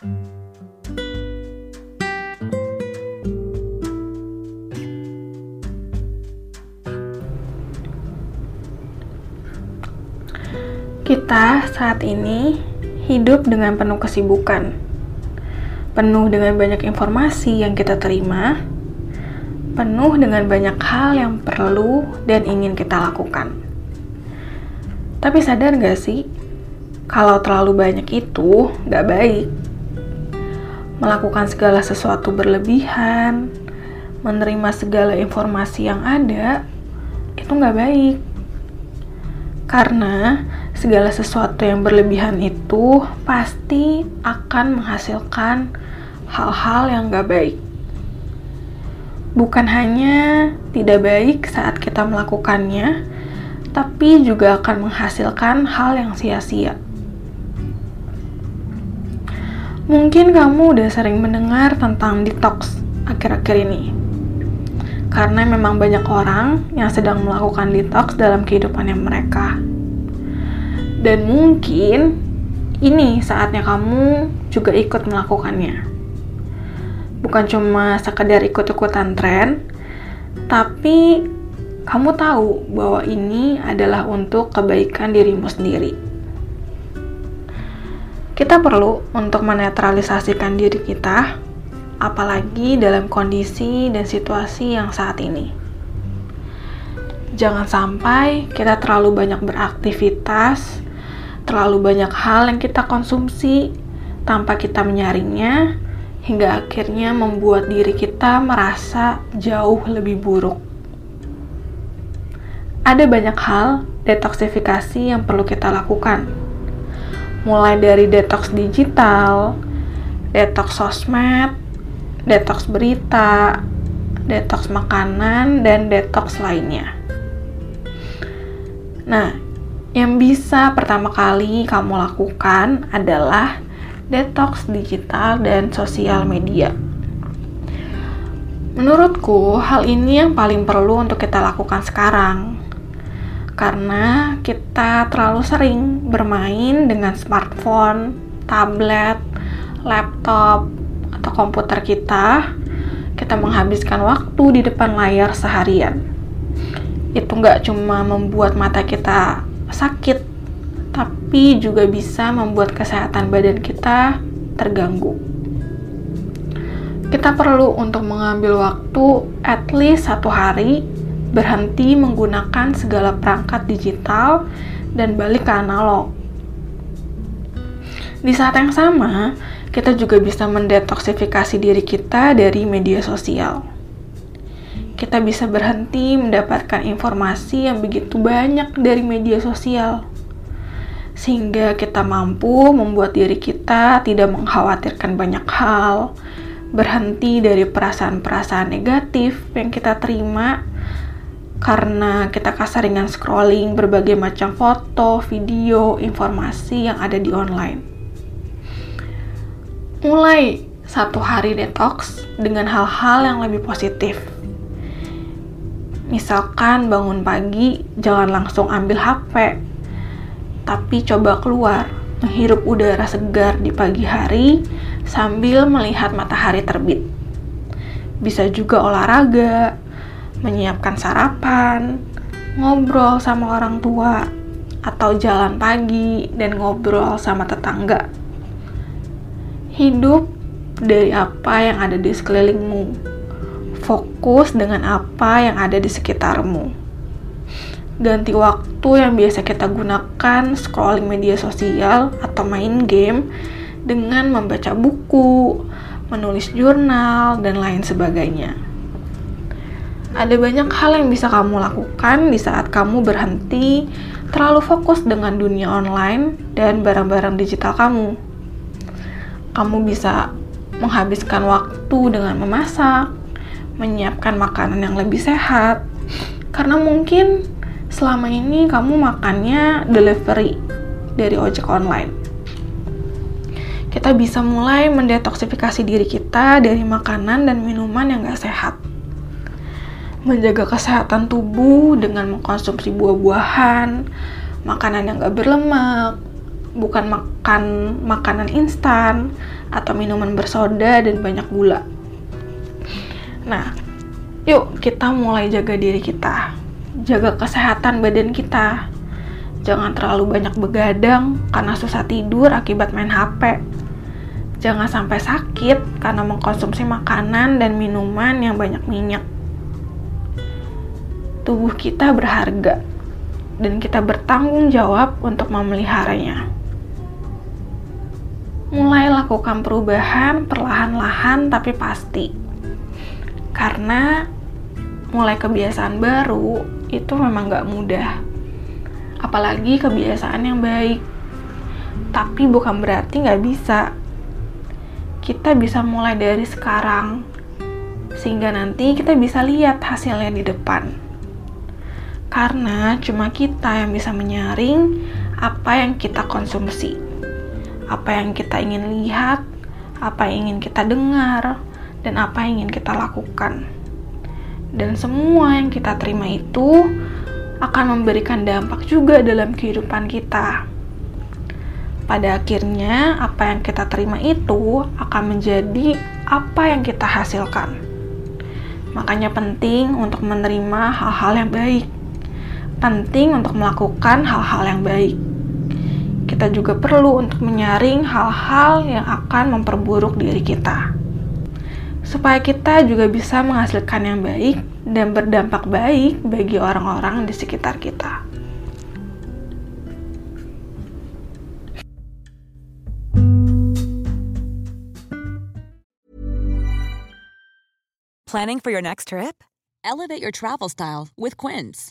Kita saat ini hidup dengan penuh kesibukan, penuh dengan banyak informasi yang kita terima, penuh dengan banyak hal yang perlu dan ingin kita lakukan. Tapi sadar gak sih, kalau terlalu banyak itu gak baik. Melakukan segala sesuatu berlebihan, menerima segala informasi yang ada, itu gak baik. Karena segala sesuatu yang berlebihan itu pasti akan menghasilkan hal-hal yang gak baik. Bukan hanya tidak baik saat kita melakukannya, tapi juga akan menghasilkan hal yang sia-sia. Mungkin kamu udah sering mendengar tentang detox akhir-akhir ini. Karena memang banyak orang yang sedang melakukan detox dalam kehidupannya mereka. Dan mungkin ini saatnya kamu juga ikut melakukannya. Bukan cuma sekedar ikut-ikutan tren, tapi kamu tahu bahwa ini adalah untuk kebaikan dirimu sendiri. Kita perlu untuk menetralisasikan diri kita, apalagi dalam kondisi dan situasi yang saat ini. Jangan sampai kita terlalu banyak beraktivitas, terlalu banyak hal yang kita konsumsi tanpa kita menyaringnya, hingga akhirnya membuat diri kita merasa jauh lebih buruk. Ada banyak hal detoksifikasi yang perlu kita lakukan, mulai dari detox digital, detox sosmed, detox berita, detox makanan, dan detox lainnya. Nah, yang bisa pertama kali kamu lakukan adalah detox digital dan sosial media. Menurutku, hal ini yang paling perlu untuk kita lakukan sekarang, karena kita terlalu sering bermain dengan smartphone, tablet, laptop, atau komputer kita. Kita menghabiskan waktu di depan layar seharian. Itu nggak cuma membuat mata kita sakit, tapi juga bisa membuat kesehatan badan kita terganggu. Kita perlu untuk mengambil waktu at least satu hari berhenti menggunakan segala perangkat digital dan balik ke analog. Di saat yang sama, kita juga bisa mendetoksifikasi diri kita dari media sosial. Kita bisa berhenti mendapatkan informasi yang begitu banyak dari media sosial, sehingga kita mampu membuat diri kita tidak mengkhawatirkan banyak hal, berhenti dari perasaan-perasaan negatif yang kita terima karena kita kasaringan scrolling berbagai macam foto, video, informasi yang ada di online. Mulai satu hari detox dengan hal-hal yang lebih positif. Misalkan bangun pagi, jangan langsung ambil HP, tapi coba keluar, menghirup udara segar di pagi hari sambil melihat matahari terbit. Bisa juga olahraga, menyiapkan sarapan, ngobrol sama orang tua, atau jalan pagi dan ngobrol sama tetangga. Hidup dari apa yang ada di sekelilingmu. Fokus dengan apa yang ada di sekitarmu. Ganti waktu yang biasa kita gunakan scrolling media sosial atau main game dengan membaca buku, menulis jurnal, dan lain sebagainya. Ada banyak hal yang bisa kamu lakukan di saat kamu berhenti terlalu fokus dengan dunia online dan barang-barang digital kamu. Kamu bisa menghabiskan waktu dengan memasak, menyiapkan makanan yang lebih sehat, karena mungkin selama ini kamu makannya delivery dari ojek online. Kita bisa mulai mendetoksifikasi diri kita dari makanan dan minuman yang gak sehat menjaga kesehatan tubuh dengan mengkonsumsi buah-buahan, makanan yang gak berlemak, bukan makan makanan instan atau minuman bersoda dan banyak gula. Nah, yuk kita mulai jaga diri kita, jaga kesehatan badan kita. Jangan terlalu banyak begadang karena susah tidur akibat main HP. Jangan sampai sakit karena mengkonsumsi makanan dan minuman yang banyak minyak tubuh kita berharga dan kita bertanggung jawab untuk memeliharanya. Mulai lakukan perubahan perlahan-lahan tapi pasti. Karena mulai kebiasaan baru itu memang gak mudah. Apalagi kebiasaan yang baik. Tapi bukan berarti gak bisa. Kita bisa mulai dari sekarang, sehingga nanti kita bisa lihat hasilnya di depan. Karena cuma kita yang bisa menyaring apa yang kita konsumsi, apa yang kita ingin lihat, apa yang ingin kita dengar, dan apa yang ingin kita lakukan. Dan semua yang kita terima itu akan memberikan dampak juga dalam kehidupan kita. Pada akhirnya, apa yang kita terima itu akan menjadi apa yang kita hasilkan. Makanya penting untuk menerima hal-hal yang baik penting untuk melakukan hal-hal yang baik. Kita juga perlu untuk menyaring hal-hal yang akan memperburuk diri kita. Supaya kita juga bisa menghasilkan yang baik dan berdampak baik bagi orang-orang di sekitar kita. Planning for your next trip? Elevate your travel style with Quince.